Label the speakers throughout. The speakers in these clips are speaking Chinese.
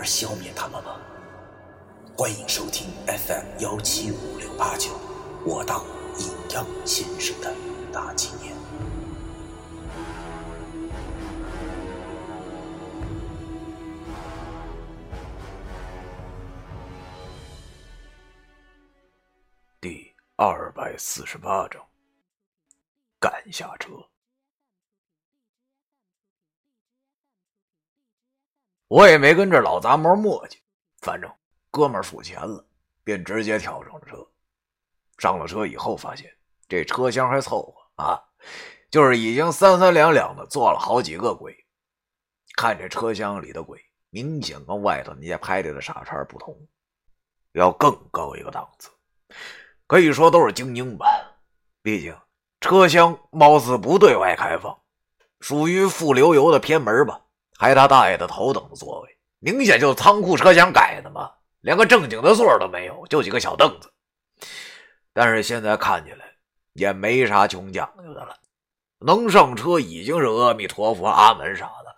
Speaker 1: 而消灭他们吗？欢迎收听 FM 幺七五六八九，我当阴阳先生的大纪念。第二百四十八章，赶下车。我也没跟这老杂毛磨叽，反正哥们儿付钱了，便直接跳上了车。上了车以后，发现这车厢还凑合啊，就是已经三三两两的坐了好几个鬼。看这车厢里的鬼，明显跟外头那些排队的傻叉不同，要更高一个档次，可以说都是精英吧。毕竟车厢貌似不对外开放，属于富流油的偏门吧。还他大爷的头等座位，明显就是仓库车厢改的嘛，连个正经的座都没有，就几个小凳子。但是现在看起来也没啥穷讲究的了，能上车已经是阿弥陀佛、阿门啥的了，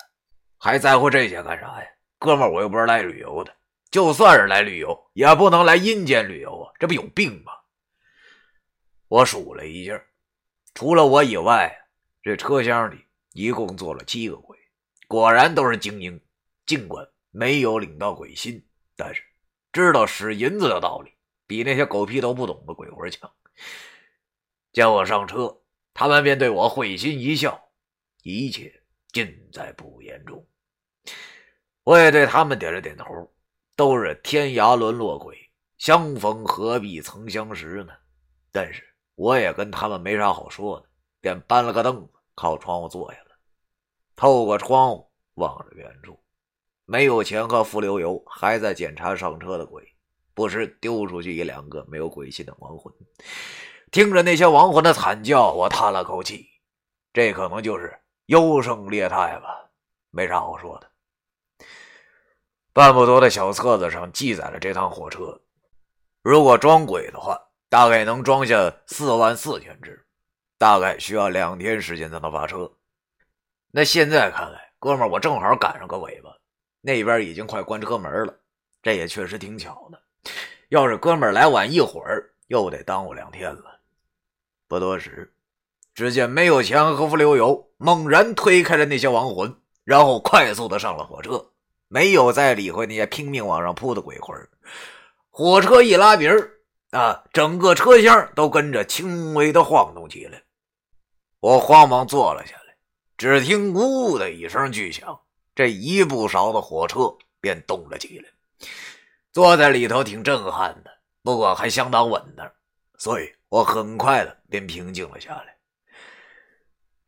Speaker 1: 还在乎这些干啥呀？哥们，我又不是来旅游的，就算是来旅游，也不能来阴间旅游啊，这不有病吗？我数了一下，除了我以外，这车厢里一共坐了七个鬼。果然都是精英，尽管没有领到鬼心，但是知道使银子的道理，比那些狗屁都不懂的鬼魂强。见我上车，他们便对我会心一笑，一切尽在不言中。我也对他们点了点头，都是天涯沦落鬼，相逢何必曾相识呢？但是我也跟他们没啥好说的，便搬了个凳子靠窗户坐下了。透过窗户望着远处，没有钱和付流油，还在检查上车的鬼，不时丢出去一两个没有鬼心的亡魂。听着那些亡魂的惨叫，我叹了口气，这可能就是优胜劣汰吧，没啥好说的。半不多的小册子上记载了这趟火车，如果装鬼的话，大概能装下四万四千只，大概需要两天时间才能发车。那现在看来，哥们儿，我正好赶上个尾巴，那边已经快关车门了，这也确实挺巧的。要是哥们儿来晚一会儿，又得耽误两天了。不多时，只见没有钱和付流油猛然推开了那些亡魂，然后快速的上了火车，没有再理会那些拼命往上扑的鬼魂。火车一拉鼻儿啊，整个车厢都跟着轻微的晃动起来。我慌忙坐了下。只听“呜”的一声巨响，这一不少的火车便动了起来。坐在里头挺震撼的，不过还相当稳当，所以我很快的便平静了下来。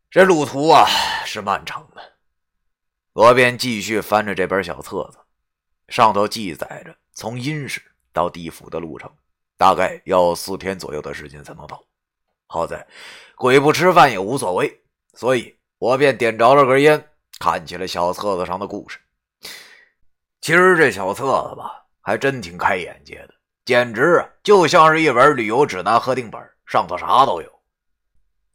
Speaker 1: 这路途啊是漫长的，我便继续翻着这本小册子，上头记载着从阴室到地府的路程，大概要四天左右的时间才能到。好在鬼不吃饭也无所谓，所以。我便点着了根烟，看起了小册子上的故事。其实这小册子吧，还真挺开眼界的，简直啊，就像是一本旅游指南核定本，上头啥都有。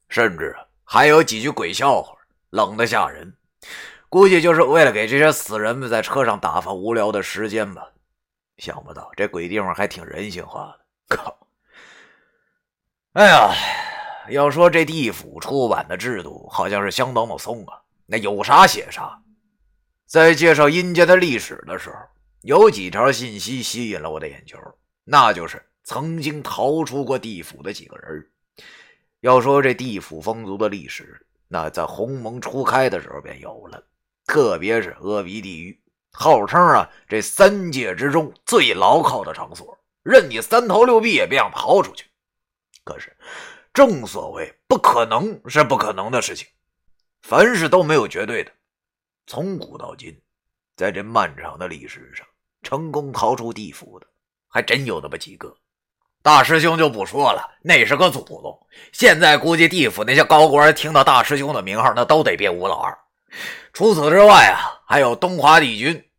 Speaker 1: 甚至啊，还有几句鬼笑话，冷得吓人。估计就是为了给这些死人们在车上打发无聊的时间吧。想不到这鬼地方还挺人性化的，靠！哎呀！要说这地府出版的制度好像是相当的松啊，那有啥写啥。在介绍阴间的历史的时候，有几条信息吸引了我的眼球，那就是曾经逃出过地府的几个人。要说这地府风俗的历史，那在鸿蒙初开的时候便有了，特别是阿鼻地狱，号称啊这三界之中最牢靠的场所，任你三头六臂也别想逃出去。可是。正所谓不可能是不可能的事情，凡事都没有绝对的。从古到今，在这漫长的历史上，成功逃出地府的，还真有那么几个。大师兄就不说了，那是个祖宗。现在估计地府那些高官听到大师兄的名号，那都得变吴老二。除此之外啊，还有东华帝君。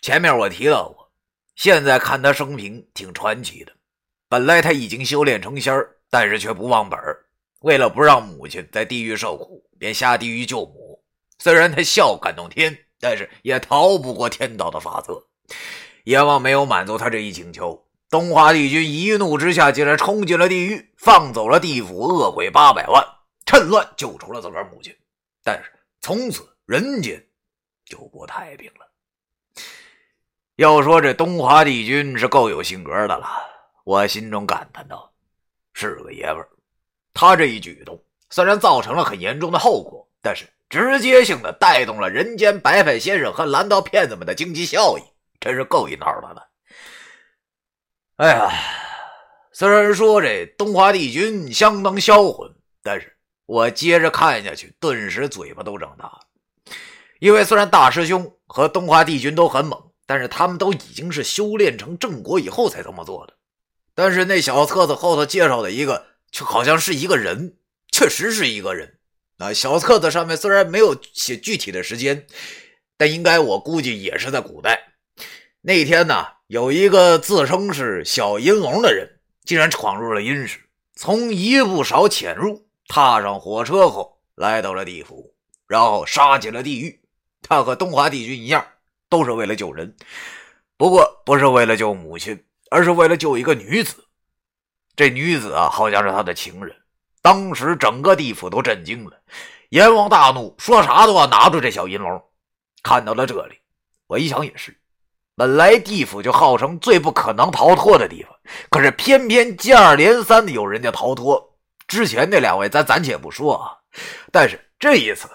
Speaker 1: 前面我提到过，现在看他生平挺传奇的。本来他已经修炼成仙，但是却不忘本。为了不让母亲在地狱受苦，便下地狱救母。虽然他孝感动天，但是也逃不过天道的法则。阎王没有满足他这一请求，东华帝君一怒之下，竟然冲进了地狱，放走了地府恶鬼八百万，趁乱救出了自个儿母亲。但是从此人间就不太平了。要说这东华帝君是够有性格的了，我心中感叹道：“是个爷们儿。”他这一举动虽然造成了很严重的后果，但是直接性的带动了人间白发先生和蓝道骗子们的经济效益，真是够一闹的了。哎呀，虽然说这东华帝君相当销魂，但是我接着看下去，顿时嘴巴都长大了。因为虽然大师兄和东华帝君都很猛，但是他们都已经是修炼成正果以后才这么做的。但是那小册子后头介绍的一个。就好像是一个人，确实是一个人。啊，小册子上面虽然没有写具体的时间，但应该我估计也是在古代。那天呢，有一个自称是小银龙的人，竟然闯入了阴室，从一步少潜入，踏上火车后来到了地府，然后杀进了地狱。他和东华帝君一样，都是为了救人，不过不是为了救母亲，而是为了救一个女子。这女子啊，好像是他的情人。当时整个地府都震惊了，阎王大怒，说啥都要拿住这小银龙。看到了这里，我一想也是，本来地府就号称最不可能逃脱的地方，可是偏偏接二连三的有人家逃脱。之前那两位咱暂且不说啊，但是这一次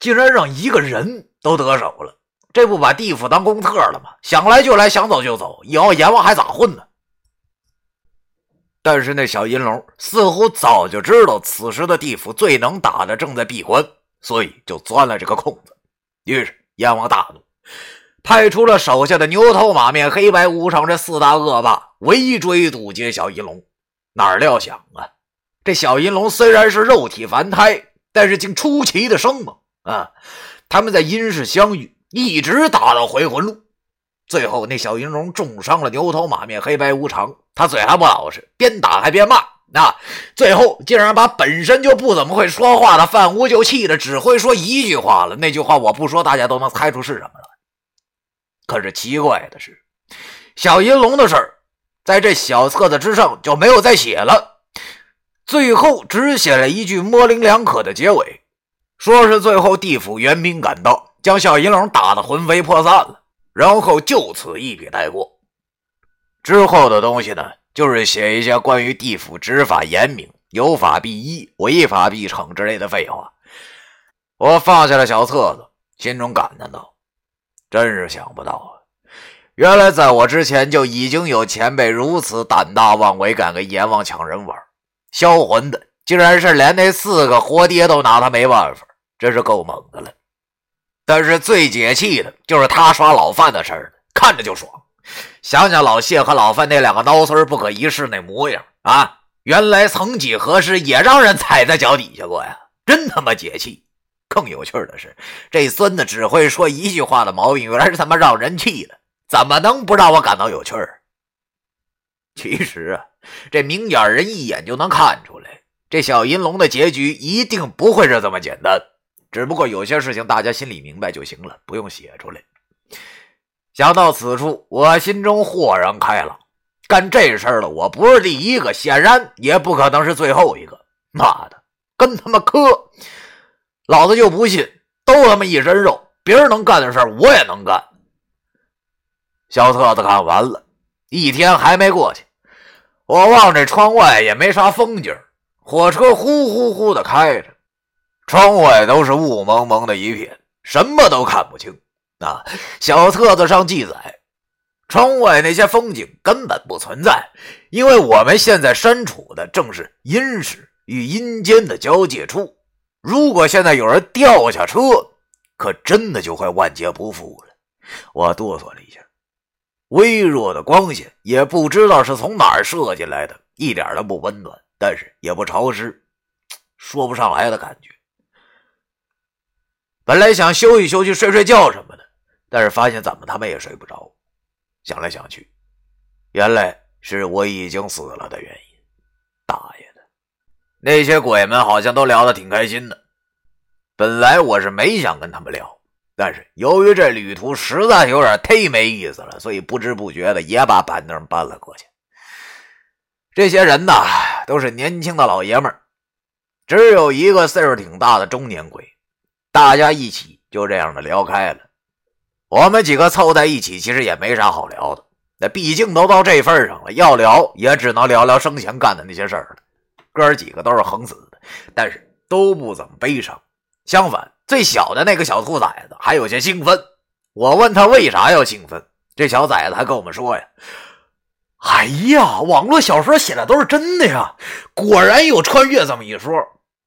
Speaker 1: 竟然让一个人都得手了，这不把地府当公厕了吗？想来就来，想走就走，以后阎王还咋混呢？但是那小银龙似乎早就知道此时的地府最能打的正在闭关，所以就钻了这个空子。于是阎王大怒，派出了手下的牛头马面黑白无常这四大恶霸围追堵截小银龙。哪料想啊，这小银龙虽然是肉体凡胎，但是竟出奇的生猛啊！他们在阴世相遇，一直打到回魂路。最后，那小银龙重伤了牛头马面黑白无常，他嘴还不老实，边打还边骂。那最后竟然把本身就不怎么会说话的范无就气的只会说一句话了。那句话我不说，大家都能猜出是什么了。可是奇怪的是，小银龙的事儿在这小册子之上就没有再写了，最后只写了一句模棱两可的结尾，说是最后地府援兵赶到，将小银龙打得魂飞魄散了。然后就此一笔带过，之后的东西呢，就是写一些关于地府执法严明、有法必依、违法必惩之类的废话。我放下了小册子，心中感叹道：“真是想不到啊，原来在我之前就已经有前辈如此胆大妄为，敢跟阎王抢人玩，销魂的竟然是连那四个活爹都拿他没办法，真是够猛的了。”但是最解气的就是他耍老范的事儿，看着就爽。想想老谢和老范那两个孬孙不可一世那模样啊，原来曾几何时也让人踩在脚底下过呀，真他妈解气。更有趣的是，这孙子只会说一句话的毛病，原来是他妈让人气的，怎么能不让我感到有趣儿？其实啊，这明眼人一眼就能看出来，这小银龙的结局一定不会是这么简单。只不过有些事情大家心里明白就行了，不用写出来。想到此处，我心中豁然开朗。干这事儿的我不是第一个，显然也不可能是最后一个。妈的，跟他妈磕！老子就不信，都他妈一身肉，别人能干的事儿我也能干。小册子看完了，一天还没过去，我望着窗外也没啥风景，火车呼呼呼的开着。窗外都是雾蒙蒙的一片，什么都看不清。啊，小册子上记载，窗外那些风景根本不存在，因为我们现在身处的正是阴世与阴间的交界处。如果现在有人掉下车，可真的就会万劫不复了。我哆嗦了一下，微弱的光线也不知道是从哪儿射进来的，一点都不温暖，但是也不潮湿，说不上来的感觉。本来想休息休息、睡睡觉什么的，但是发现怎么他们也睡不着。想来想去，原来是我已经死了的原因。大爷的，那些鬼们好像都聊得挺开心的。本来我是没想跟他们聊。但是由于这旅途实在有点忒没意思了，所以不知不觉的也把板凳搬了过去。这些人呐，都是年轻的老爷们儿，只有一个岁数挺大的中年鬼。大家一起就这样的聊开了。我们几个凑在一起，其实也没啥好聊的。那毕竟都到这份上了，要聊也只能聊聊生前干的那些事儿了。哥几个都是横死的，但是都不怎么悲伤，相反。最小的那个小兔崽子还有些兴奋，我问他为啥要兴奋，这小崽子还跟我们说呀：“哎呀，网络小说写的都是真的呀，果然有穿越这么一说。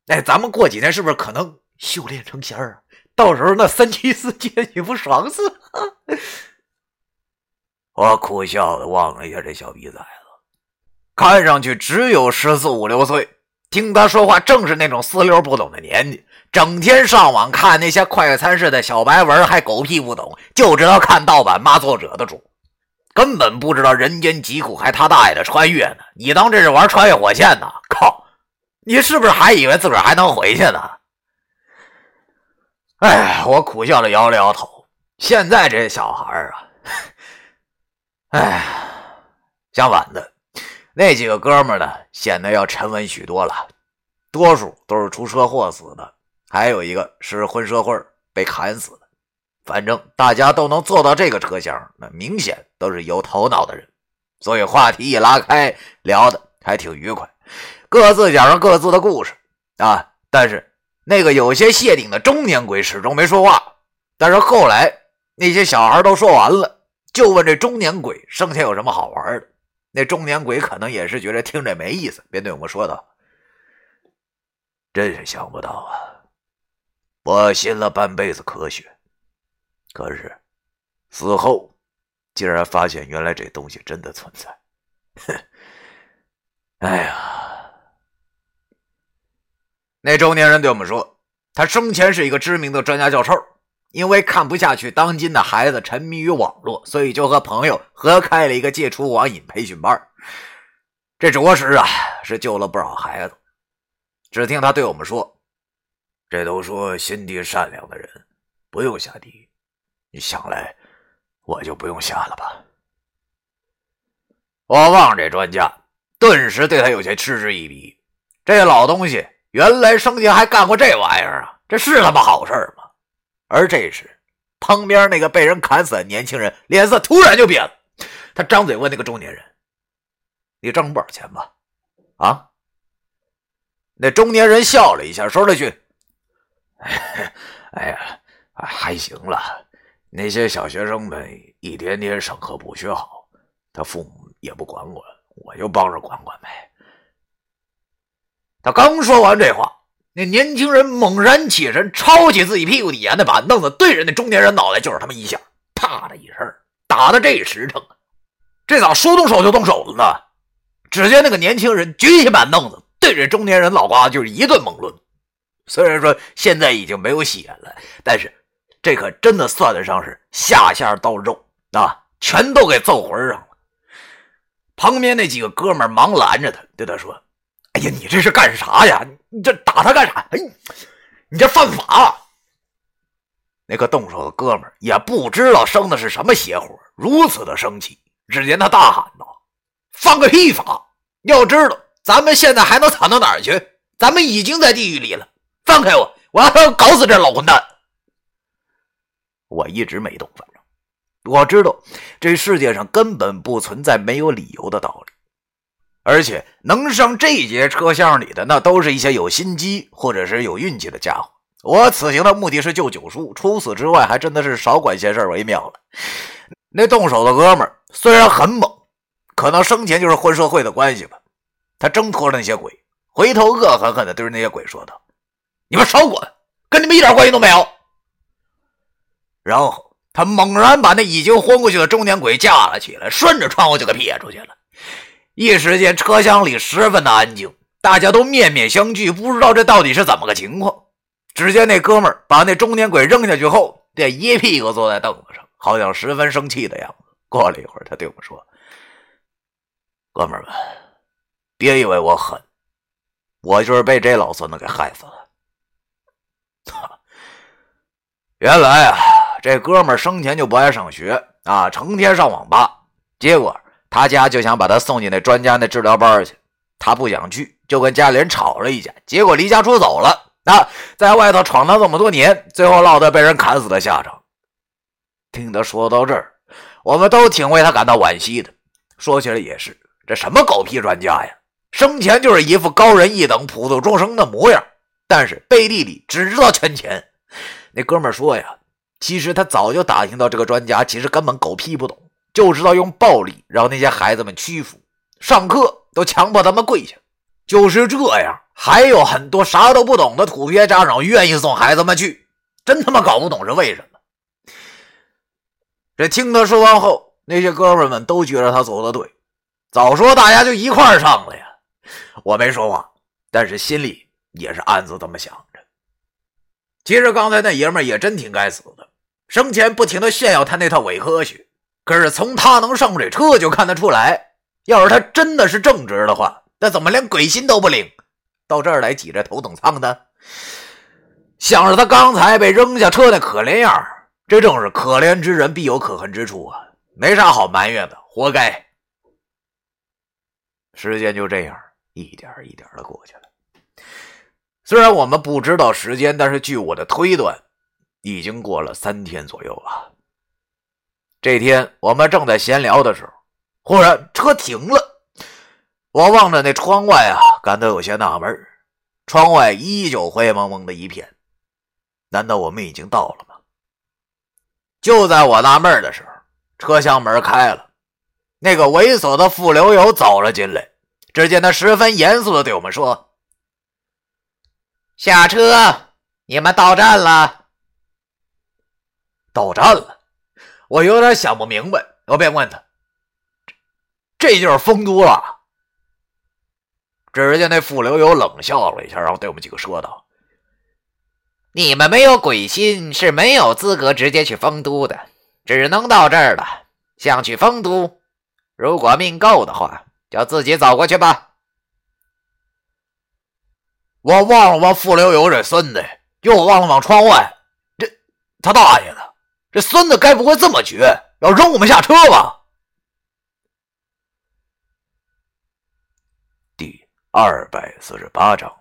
Speaker 1: 哎，咱们过几天是不是可能修炼成仙儿？到时候那三妻四妾你不爽死？”我苦笑的望了一下这小逼崽子，看上去只有十四五六岁，听他说话正是那种四六不懂的年纪。整天上网看那些快餐式的小白文，还狗屁不懂，就知道看盗版骂作者的主，根本不知道人间疾苦，还他大爷的穿越呢！你当这是玩穿越火线呢？靠！你是不是还以为自个儿还能回去呢？哎，我苦笑着摇了摇头。现在这小孩啊，哎，相反的，那几个哥们呢，显得要沉稳许多了，多数都是出车祸死的。还有一个是混社会被砍死的，反正大家都能坐到这个车厢，那明显都是有头脑的人，所以话题一拉开，聊的还挺愉快，各自讲上各自的故事啊。但是那个有些谢顶的中年鬼始终没说话。但是后来那些小孩都说完了，就问这中年鬼剩下有什么好玩的。那中年鬼可能也是觉得听着没意思，便对我们说道：“真是想不到啊。”我信了半辈子科学，可是死后竟然发现原来这东西真的存在。哼！哎呀，那中年人对我们说，他生前是一个知名的专家教授，因为看不下去当今的孩子沉迷于网络，所以就和朋友合开了一个戒除网瘾培训班。这着实啊，是救了不少孩子。只听他对我们说。这都说心地善良的人不用下地狱，你想来我就不用下了吧？我望着这专家，顿时对他有些嗤之以鼻。这老东西原来生前还干过这玩意儿啊？这是他妈好事吗？而这时，旁边那个被人砍死的年轻人脸色突然就变了，他张嘴问那个中年人：“你挣不少钱吧？”啊？那中年人笑了一下，说了句。哎呀，还行了。那些小学生们一天天上课不学好，他父母也不管管，我就帮着管管呗。他刚说完这话，那年轻人猛然起身，抄起自己屁股底下那板凳子，对着那中年人脑袋就是他妈一下，啪的一声，打的这实诚啊！这咋说动手就动手了呢？只见那个年轻人举起板凳子，对着中年人脑瓜就是一顿猛抡。虽然说现在已经没有血了，但是这可真的算得上是下下到肉啊，全都给揍魂上了。旁边那几个哥们忙拦着他，对他说：“哎呀，你这是干啥呀？你这打他干啥？哎，你这犯法！”那个动手的哥们也不知道生的是什么邪火，如此的生气。只见他大喊道：“放个屁法！要知道，咱们现在还能惨到哪儿去？咱们已经在地狱里了。”放开我！我要搞死这老混蛋！我一直没动，反正我知道这世界上根本不存在没有理由的道理，而且能上这节车厢里的，那都是一些有心机或者是有运气的家伙。我此行的目的是救九叔，除此之外，还真的是少管闲事为妙了。那动手的哥们儿虽然很猛，可能生前就是混社会的关系吧。他挣脱了那些鬼，回头恶狠狠地对着那些鬼说道。你们少管，跟你们一点关系都没有。然后他猛然把那已经昏过去的中年鬼架了起来，顺着窗户就给撇出去了。一时间，车厢里十分的安静，大家都面面相觑，不知道这到底是怎么个情况。只见那哥们儿把那中年鬼扔下去后，便一屁股坐在凳子上，好像十分生气的样子。过了一会儿，他对我说：“哥们儿们，别以为我狠，我就是被这老孙子给害死了。原来啊，这哥们儿生前就不爱上学啊，成天上网吧，结果……”他家就想把他送进那专家那治疗班去，他不想去，就跟家里人吵了一架，结果离家出走了。啊在外头闯荡这么多年，最后落得被人砍死的下场。听他说到这儿，我们都挺为他感到惋惜的。说起来也是，这什么狗屁专家呀，生前就是一副高人一等、普度众生的模样，但是背地里只知道圈钱。那哥们说呀，其实他早就打听到这个专家其实根本狗屁不懂。就知道用暴力让那些孩子们屈服，上课都强迫他们跪下，就是这样。还有很多啥都不懂的土鳖家长愿意送孩子们去，真他妈搞不懂是为什么。这听他说完后，那些哥们们都觉得他说的对，早说大家就一块上了呀。我没说话，但是心里也是暗自这么想着。其实刚才那爷们也真挺该死的，生前不停的炫耀他那套伪科学。可是从他能上这车就看得出来，要是他真的是正直的话，那怎么连鬼心都不领，到这儿来挤着头等舱的？想着他刚才被扔下车那可怜样这正是可怜之人必有可恨之处啊，没啥好埋怨的，活该。时间就这样一点一点的过去了。虽然我们不知道时间，但是据我的推断，已经过了三天左右了。这天我们正在闲聊的时候，忽然车停了。我望着那窗外啊，感到有些纳闷窗外依旧灰蒙蒙的一片，难道我们已经到了吗？就在我纳闷的时候，车厢门开了，那个猥琐的富流友走了进来。只见他十分严肃的对我们说：“下车，你们到站了。”到站了。我有点想不明白，我便问他：“这这就是丰都了？”只见那傅留油冷笑了一下，然后对我们几个说道：“你们没有鬼心，是没有资格直接去丰都的，只能到这儿了。想去丰都，如果命够的话，就自己走过去吧。”我望了望傅留油这孙子，又望了望窗外，这他大爷的！这孙子该不会这么绝，要扔我们下车吧？第二百四十八章。